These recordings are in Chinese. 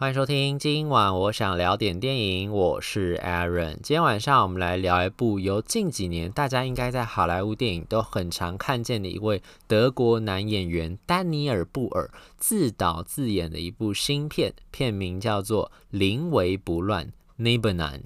欢迎收听，今晚我想聊点电影，我是 Aaron。今天晚上我们来聊一部由近几年大家应该在好莱坞电影都很常看见的一位德国男演员丹尼尔·布尔自导自演的一部新片，片名叫做《临危不乱》（Nebenan）。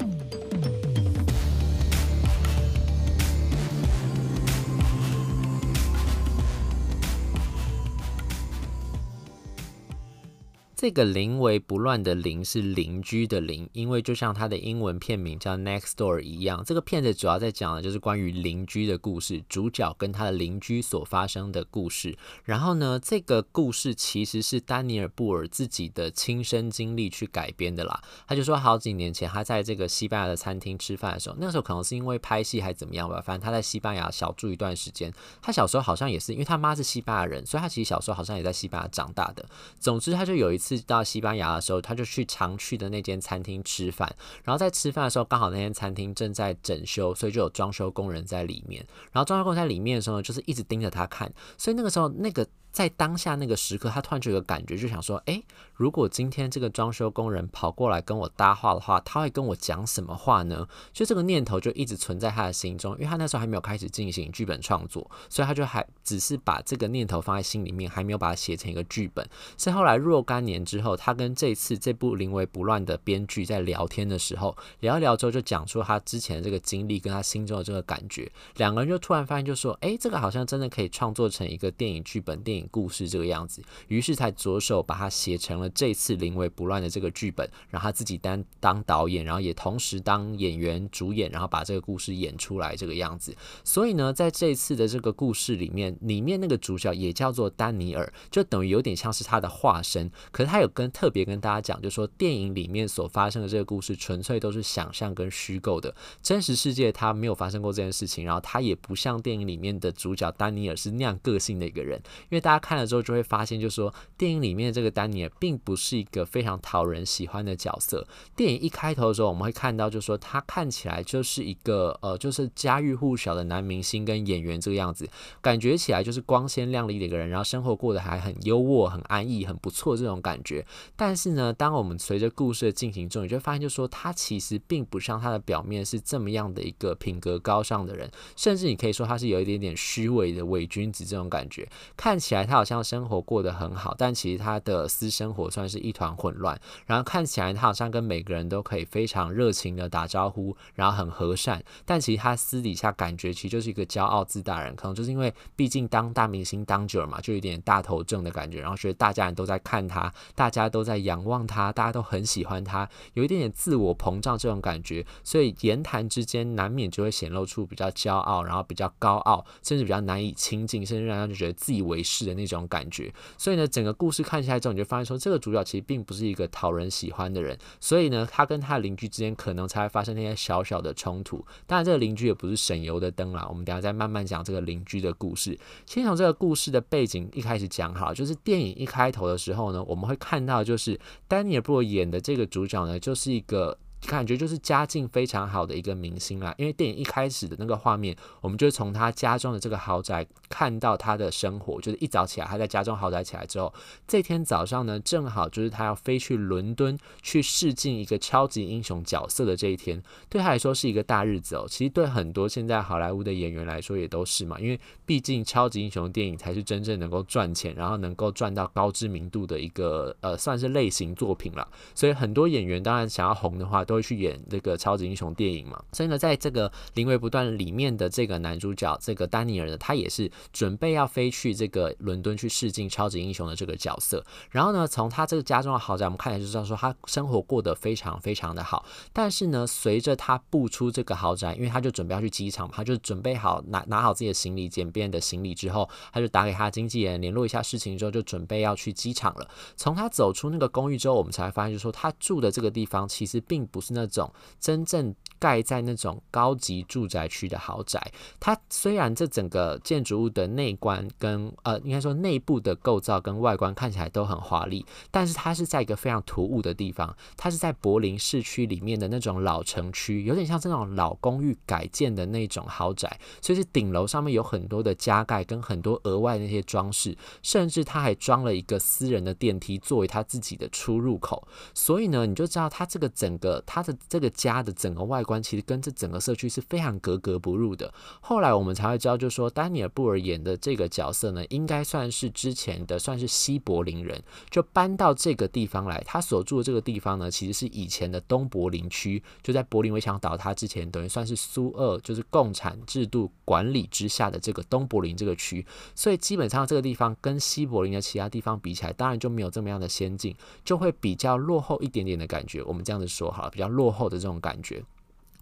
这个临危不乱的邻是邻居的邻，因为就像它的英文片名叫 Next Door 一样，这个片子主要在讲的就是关于邻居的故事，主角跟他的邻居所发生的故事。然后呢，这个故事其实是丹尼尔布尔自己的亲身经历去改编的啦。他就说，好几年前他在这个西班牙的餐厅吃饭的时候，那个时候可能是因为拍戏还怎么样吧，反正他在西班牙小住一段时间。他小时候好像也是，因为他妈是西班牙人，所以他其实小时候好像也在西班牙长大的。总之，他就有一次。到西班牙的时候，他就去常去的那间餐厅吃饭。然后在吃饭的时候，刚好那间餐厅正在整修，所以就有装修工人在里面。然后装修工人在里面的时候，就是一直盯着他看。所以那个时候，那个。在当下那个时刻，他突然就有个感觉，就想说：诶，如果今天这个装修工人跑过来跟我搭话的话，他会跟我讲什么话呢？就这个念头就一直存在他的心中，因为他那时候还没有开始进行剧本创作，所以他就还只是把这个念头放在心里面，还没有把它写成一个剧本。是后来若干年之后，他跟这次这部临危不乱的编剧在聊天的时候，聊一聊之后就讲出他之前的这个经历跟他心中的这个感觉，两个人就突然发现，就说：诶，这个好像真的可以创作成一个电影剧本、电影。故事这个样子，于是才着手把它写成了这次临危不乱的这个剧本，然后他自己担当导演，然后也同时当演员主演，然后把这个故事演出来这个样子。所以呢，在这次的这个故事里面，里面那个主角也叫做丹尼尔，就等于有点像是他的化身。可是他有跟特别跟大家讲，就说电影里面所发生的这个故事纯粹都是想象跟虚构的，真实世界他没有发生过这件事情，然后他也不像电影里面的主角丹尼尔是那样个性的一个人，因为大。大家看了之后就会发现，就是说电影里面的这个丹尼尔并不是一个非常讨人喜欢的角色。电影一开头的时候，我们会看到，就是说他看起来就是一个呃，就是家喻户晓的男明星跟演员这个样子，感觉起来就是光鲜亮丽的一个人，然后生活过得还很优渥、很安逸、很不错这种感觉。但是呢，当我们随着故事的进行中，你就会发现，就是说他其实并不像他的表面是这么样的一个品格高尚的人，甚至你可以说他是有一点点虚伪的伪君子这种感觉，看起来。他好像生活过得很好，但其实他的私生活算是一团混乱。然后看起来他好像跟每个人都可以非常热情的打招呼，然后很和善，但其实他私底下感觉其实就是一个骄傲自大人。可能就是因为毕竟当大明星当久了嘛，就有点大头症的感觉，然后觉得大家人都在看他，大家都在仰望他，大家都很喜欢他，有一点点自我膨胀这种感觉，所以言谈之间难免就会显露出比较骄傲，然后比较高傲，甚至比较难以亲近，甚至让人就觉得自以为是的。那种感觉，所以呢，整个故事看起来之后，你就发现说，这个主角其实并不是一个讨人喜欢的人，所以呢，他跟他邻居之间可能才会发生那些小小的冲突。当然，这个邻居也不是省油的灯啦，我们等下再慢慢讲这个邻居的故事。先从这个故事的背景一开始讲好，就是电影一开头的时候呢，我们会看到就是丹尼尔布尔演的这个主角呢，就是一个。感觉就是家境非常好的一个明星啦，因为电影一开始的那个画面，我们就从他家中的这个豪宅看到他的生活，就是一早起来，他在家中豪宅起来之后，这天早上呢，正好就是他要飞去伦敦去试镜一个超级英雄角色的这一天，对他来说是一个大日子哦。其实对很多现在好莱坞的演员来说也都是嘛，因为毕竟超级英雄电影才是真正能够赚钱，然后能够赚到高知名度的一个呃，算是类型作品了。所以很多演员当然想要红的话，都都会去演这个超级英雄电影嘛，所以呢，在这个临危不断里面的这个男主角这个丹尼尔呢，他也是准备要飞去这个伦敦去试镜超级英雄的这个角色。然后呢，从他这个家中的豪宅，我们看起来就知道说他生活过得非常非常的好。但是呢，随着他步出这个豪宅，因为他就准备要去机场嘛，他就准备好拿拿好自己的行李简便的行李之后，他就打给他经纪人联络一下事情之后，就准备要去机场了。从他走出那个公寓之后，我们才发现就是说他住的这个地方其实并不是那种真正盖在那种高级住宅区的豪宅。它虽然这整个建筑物的内观跟呃，应该说内部的构造跟外观看起来都很华丽，但是它是在一个非常突兀的地方，它是在柏林市区里面的那种老城区，有点像这种老公寓改建的那种豪宅，所以是顶楼上面有很多的加盖跟很多额外那些装饰，甚至它还装了一个私人的电梯作为它自己的出入口。所以呢，你就知道它这个整个它的这个家的整个外观，其实跟这整个社区是非常格格不入的。后来我们才会知道，就说丹尼尔布尔演的这个角色呢，应该算是之前的算是西柏林人，就搬到这个地方来。他所住的这个地方呢，其实是以前的东柏林区，就在柏林围墙倒塌之前，等于算是苏俄就是共产制度管理之下的这个东柏林这个区。所以基本上这个地方跟西柏林的其他地方比起来，当然就没有这么样的先进，就会比较落后一点点的感觉。我们这样子说好了，比比较落后的这种感觉。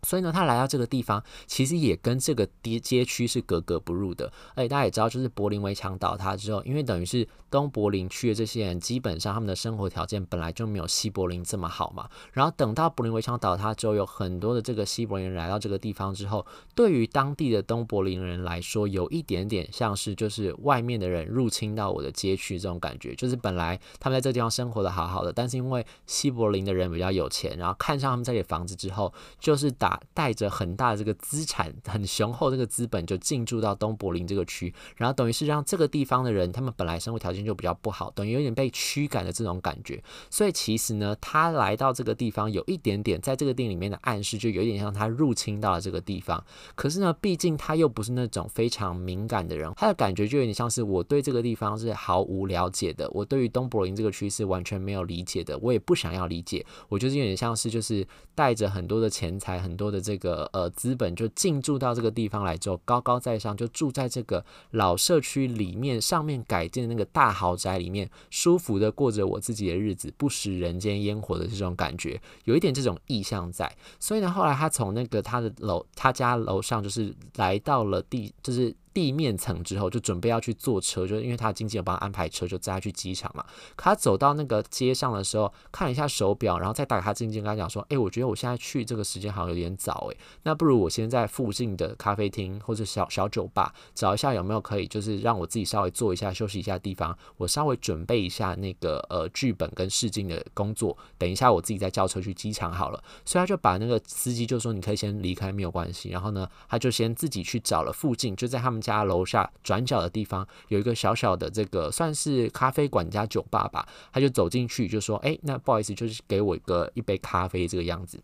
所以呢，他来到这个地方，其实也跟这个街街区是格格不入的。而且大家也知道，就是柏林围墙倒塌之后，因为等于是东柏林区的这些人，基本上他们的生活条件本来就没有西柏林这么好嘛。然后等到柏林围墙倒塌之后，有很多的这个西柏林人来到这个地方之后，对于当地的东柏林人来说，有一点点像是就是外面的人入侵到我的街区这种感觉。就是本来他们在这个地方生活的好好的，但是因为西柏林的人比较有钱，然后看上他们这里房子之后，就是打。带着很大的这个资产，很雄厚这个资本，就进驻到东柏林这个区，然后等于是让这个地方的人，他们本来生活条件就比较不好，等于有点被驱赶的这种感觉。所以其实呢，他来到这个地方，有一点点在这个电影里面的暗示，就有一点像他入侵到了这个地方。可是呢，毕竟他又不是那种非常敏感的人，他的感觉就有点像是我对这个地方是毫无了解的，我对于东柏林这个区是完全没有理解的，我也不想要理解。我就是有点像是就是带着很多的钱财，很多的这个呃资本就进驻到这个地方来之后，高高在上就住在这个老社区里面，上面改建的那个大豪宅里面，舒服的过着我自己的日子，不食人间烟火的这种感觉，有一点这种意向在。所以呢，后来他从那个他的楼，他家楼上就是来到了地，就是。地面层之后，就准备要去坐车，就是因为他经纪人帮他安排车，就载他去机场嘛。可他走到那个街上的时候，看一下手表，然后再打给他经纪人，跟他讲说：“哎、我觉得我现在去这个时间好像有点早，哎，那不如我先在附近的咖啡厅或者小小酒吧找一下有没有可以，就是让我自己稍微坐一下、休息一下的地方，我稍微准备一下那个呃剧本跟试镜的工作，等一下我自己再叫车去机场好了。”所以他就把那个司机就说：“你可以先离开，没有关系。”然后呢，他就先自己去找了附近，就在他们。家家楼下转角的地方有一个小小的这个算是咖啡馆加酒吧吧，他就走进去就说：“哎，那不好意思，就是给我一个一杯咖啡这个样子。”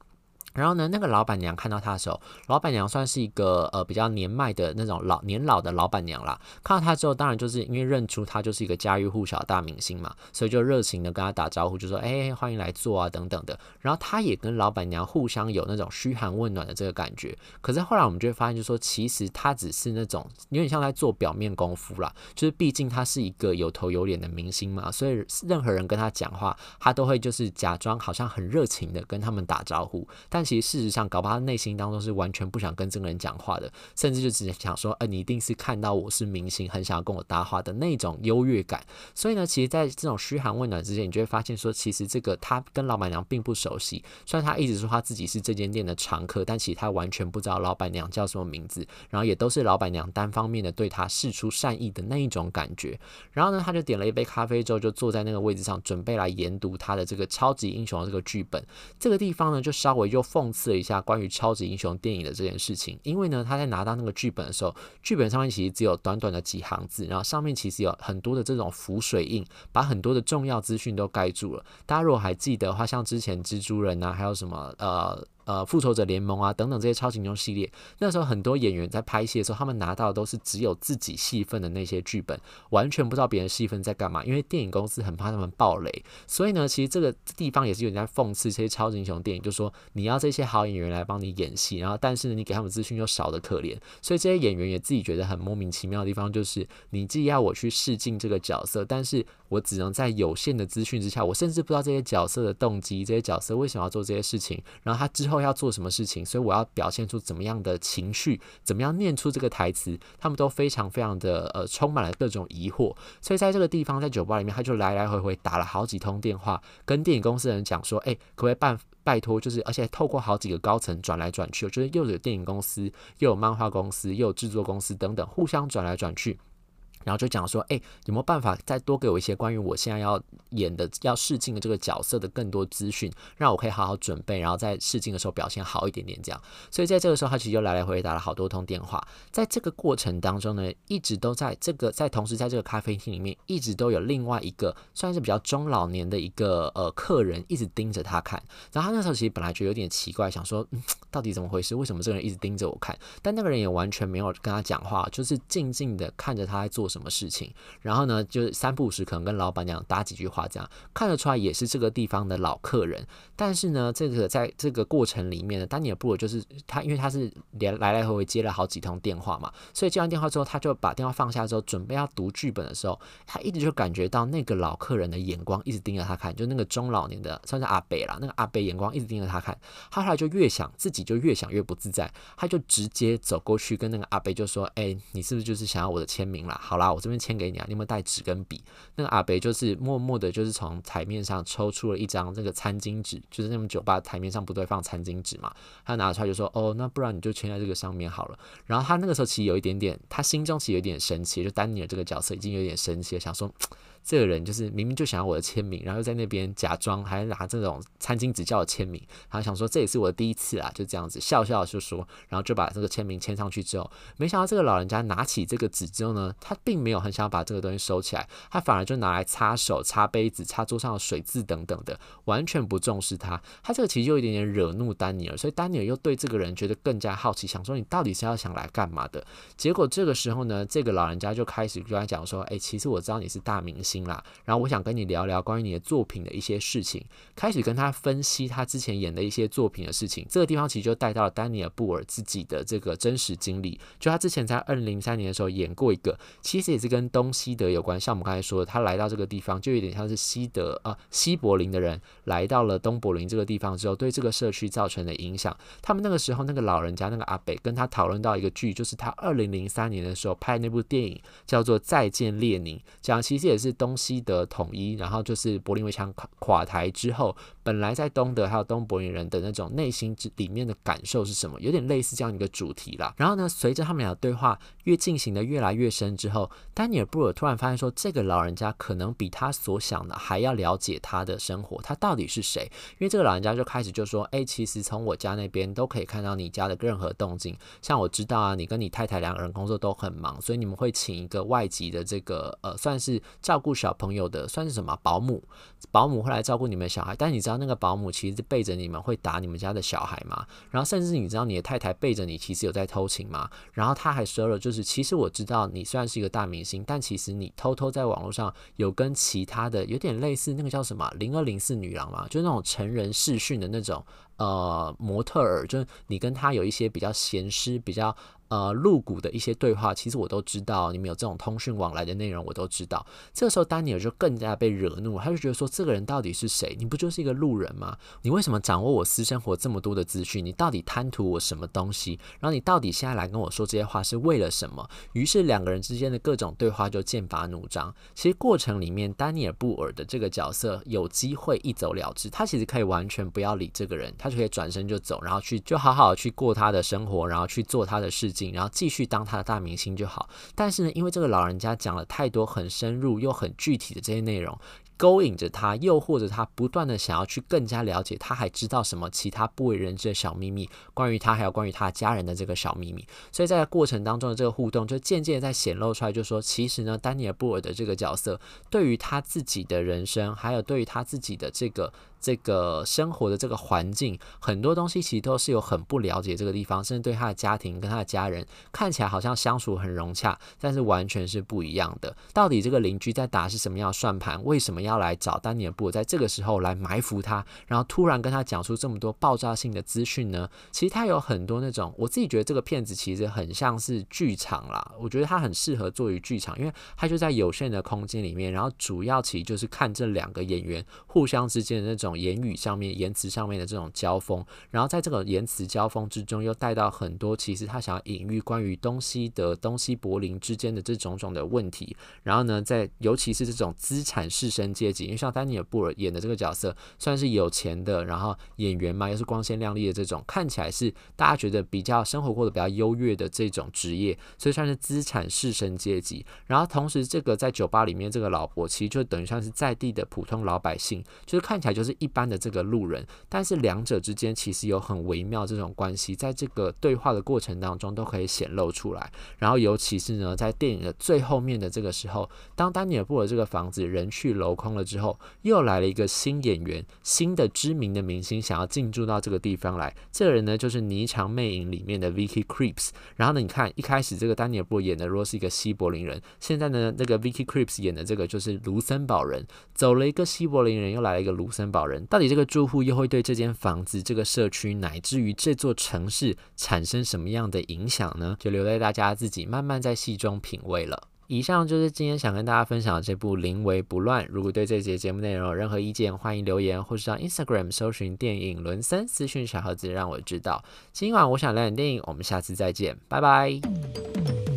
然后呢，那个老板娘看到他的时候，老板娘算是一个呃比较年迈的那种老年老的老板娘啦。看到他之后，当然就是因为认出他就是一个家喻户晓的大明星嘛，所以就热情的跟他打招呼，就说：“哎，欢迎来坐啊，等等的。”然后他也跟老板娘互相有那种嘘寒问暖的这个感觉。可是后来我们就会发现，就说其实他只是那种有点像在做表面功夫啦，就是毕竟他是一个有头有脸的明星嘛，所以任何人跟他讲话，他都会就是假装好像很热情的跟他们打招呼，但。其实事实上，搞不好内心当中是完全不想跟这个人讲话的，甚至就只想说，呃，你一定是看到我是明星，很想要跟我搭话的那种优越感。所以呢，其实，在这种嘘寒问暖之间，你就会发现说，其实这个他跟老板娘并不熟悉。虽然他一直说他自己是这间店的常客，但其实他完全不知道老板娘叫什么名字。然后也都是老板娘单方面的对他示出善意的那一种感觉。然后呢，他就点了一杯咖啡之后，就坐在那个位置上，准备来研读他的这个超级英雄的这个剧本。这个地方呢，就稍微又。讽刺了一下关于超级英雄电影的这件事情，因为呢，他在拿到那个剧本的时候，剧本上面其实只有短短的几行字，然后上面其实有很多的这种浮水印，把很多的重要资讯都盖住了。大家如果还记得的话，像之前蜘蛛人啊，还有什么呃。呃，复仇者联盟啊，等等这些超级英雄系列，那时候很多演员在拍戏的时候，他们拿到的都是只有自己戏份的那些剧本，完全不知道别人戏份在干嘛，因为电影公司很怕他们爆雷，所以呢，其实这个地方也是有人在讽刺这些超级英雄电影，就说你要这些好演员来帮你演戏，然后但是呢，你给他们资讯又少得可怜，所以这些演员也自己觉得很莫名其妙的地方，就是你既要我去试镜这个角色，但是我只能在有限的资讯之下，我甚至不知道这些角色的动机，这些角色为什么要做这些事情，然后他之后。后要做什么事情，所以我要表现出怎么样的情绪，怎么样念出这个台词，他们都非常非常的呃充满了各种疑惑。所以在这个地方，在酒吧里面，他就来来回回打了好几通电话，跟电影公司的人讲说，哎，可不可以办？拜托，就是而且透过好几个高层转来转去，就是又有电影公司，又有漫画公司，又有制作公司等等，互相转来转去。然后就讲说，哎，有没有办法再多给我一些关于我现在要演的、要试镜的这个角色的更多资讯，让我可以好好准备，然后在试镜的时候表现好一点点这样。所以在这个时候，他其实就来来回回打了好多通电话。在这个过程当中呢，一直都在这个在同时在这个咖啡厅里面，一直都有另外一个算是比较中老年的一个呃客人一直盯着他看。然后他那时候其实本来觉得有点奇怪，想说，嗯，到底怎么回事？为什么这个人一直盯着我看？但那个人也完全没有跟他讲话，就是静静的看着他在做什么。事情？然后呢，就是三不五时可能跟老板娘搭几句话，这样看得出来也是这个地方的老客人。但是呢，这个在这个过程里面呢，丹尼尔布尔就是他，因为他是连来来回回接了好几通电话嘛，所以接完电话之后，他就把电话放下之后，准备要读剧本的时候，他一直就感觉到那个老客人的眼光一直盯着他看，就那个中老年的算是阿伯啦，那个阿伯眼光一直盯着他看。他后来就越想自己就越想越不自在，他就直接走过去跟那个阿伯就说：“哎，你是不是就是想要我的签名啦？好啦。”我这边签给你啊，你有没有带纸跟笔？那个阿北就是默默的，就是从台面上抽出了一张那个餐巾纸，就是那种酒吧台面上不对放餐巾纸嘛？他拿出来就说：“哦，那不然你就签在这个上面好了。”然后他那个时候其实有一点点，他心中其实有点神奇，就丹尼尔这个角色已经有点神奇了，想说。这个人就是明明就想要我的签名，然后又在那边假装还拿这种餐巾纸叫我签名，他想说这也是我的第一次啊，就这样子笑笑就说，然后就把这个签名签上去之后，没想到这个老人家拿起这个纸之后呢，他并没有很想要把这个东西收起来，他反而就拿来擦手、擦杯子、擦桌上的水渍等等的，完全不重视他。他这个其实就有一点点惹怒丹尼尔，所以丹尼尔又对这个人觉得更加好奇，想说你到底是要想来干嘛的？结果这个时候呢，这个老人家就开始跟他讲说，哎，其实我知道你是大明星。然后我想跟你聊聊关于你的作品的一些事情，开始跟他分析他之前演的一些作品的事情。这个地方其实就带到了丹尼尔布尔自己的这个真实经历，就他之前在二零零三年的时候演过一个，其实也是跟东西德有关。像我们刚才说的，他来到这个地方就有点像是西德啊西柏林的人来到了东柏林这个地方之后，对这个社区造成的影响。他们那个时候那个老人家那个阿北跟他讨论到一个剧，就是他二零零三年的时候拍那部电影叫做《再见列宁》，讲其实也是东东西。的统一，然后就是柏林围墙垮垮台之后，本来在东德还有东柏林人的那种内心之里面的感受是什么？有点类似这样一个主题啦。然后呢，随着他们俩的对话越进行的越来越深之后，丹尼尔布尔突然发现说，这个老人家可能比他所想的还要了解他的生活，他到底是谁？因为这个老人家就开始就说：“哎，其实从我家那边都可以看到你家的任何动静。像我知道啊，你跟你太太两个人工作都很忙，所以你们会请一个外籍的这个呃，算是照顾小朋友。”的算是什么保姆？保姆会来照顾你们小孩，但你知道那个保姆其实背着你们会打你们家的小孩吗？然后甚至你知道你的太太背着你其实有在偷情吗？然后他还说了，就是其实我知道你虽然是一个大明星，但其实你偷偷在网络上有跟其他的有点类似那个叫什么零二零四女郎嘛，就那种成人视讯的那种呃模特儿，就是你跟他有一些比较咸湿比较。呃，露骨的一些对话，其实我都知道，你们有这种通讯往来的内容，我都知道。这个时候，丹尼尔就更加被惹怒，他就觉得说，这个人到底是谁？你不就是一个路人吗？你为什么掌握我私生活这么多的资讯？你到底贪图我什么东西？然后你到底现在来跟我说这些话是为了什么？于是两个人之间的各种对话就剑拔弩张。其实过程里面，丹尼尔布尔的这个角色有机会一走了之，他其实可以完全不要理这个人，他就可以转身就走，然后去就好好去过他的生活，然后去做他的事。然后继续当他的大明星就好，但是呢，因为这个老人家讲了太多很深入又很具体的这些内容。勾引着他，诱惑着他，不断的想要去更加了解他，还知道什么其他不为人知的小秘密，关于他还有关于他家人的这个小秘密。所以在过程当中的这个互动，就渐渐在显露出来，就说其实呢，丹尼尔布尔的这个角色，对于他自己的人生，还有对于他自己的这个这个生活的这个环境，很多东西其实都是有很不了解这个地方，甚至对他的家庭跟他的家人，看起来好像相处很融洽，但是完全是不一样的。到底这个邻居在打是什么样的算盘？为什么要来找丹尼尔布，在这个时候来埋伏他，然后突然跟他讲出这么多爆炸性的资讯呢？其实他有很多那种，我自己觉得这个片子其实很像是剧场啦。我觉得它很适合做于剧场，因为它就在有限的空间里面，然后主要其实就是看这两个演员互相之间的那种。种言语上面、言辞上面的这种交锋，然后在这个言辞交锋之中，又带到很多其实他想要隐喻关于东西德、东西柏林之间的这种种的问题。然后呢，在尤其是这种资产士绅阶级，因为像丹尼尔·布尔演的这个角色，算是有钱的，然后演员嘛，又是光鲜亮丽的这种，看起来是大家觉得比较生活过得比较优越的这种职业，所以算是资产士绅阶级。然后同时，这个在酒吧里面这个老婆，其实就等于算是在地的普通老百姓，就是看起来就是一般的这个路人，但是两者之间其实有很微妙这种关系，在这个对话的过程当中都可以显露出来。然后尤其是呢，在电影的最后面的这个时候，当丹尼尔布尔这个房子人去楼空了之后，又来了一个新演员，新的知名的明星想要进驻到这个地方来。这个人呢，就是《霓裳魅影》里面的 Vicky Krieps。然后呢，你看一开始这个丹尼尔布尔演的若是一个西柏林人，现在呢，那个 Vicky Krieps 演的这个就是卢森堡人，走了一个西柏林人，又来了一个卢森堡人。到底这个住户又会对这间房子、这个社区，乃至于这座城市产生什么样的影响呢？就留待大家自己慢慢在戏中品味了。以上就是今天想跟大家分享的这部《临危不乱》。如果对这节节目内容有任何意见，欢迎留言，或是上 Instagram 搜寻电影伦森私讯小盒子，让我知道。今晚我想聊点电影，我们下次再见，拜拜。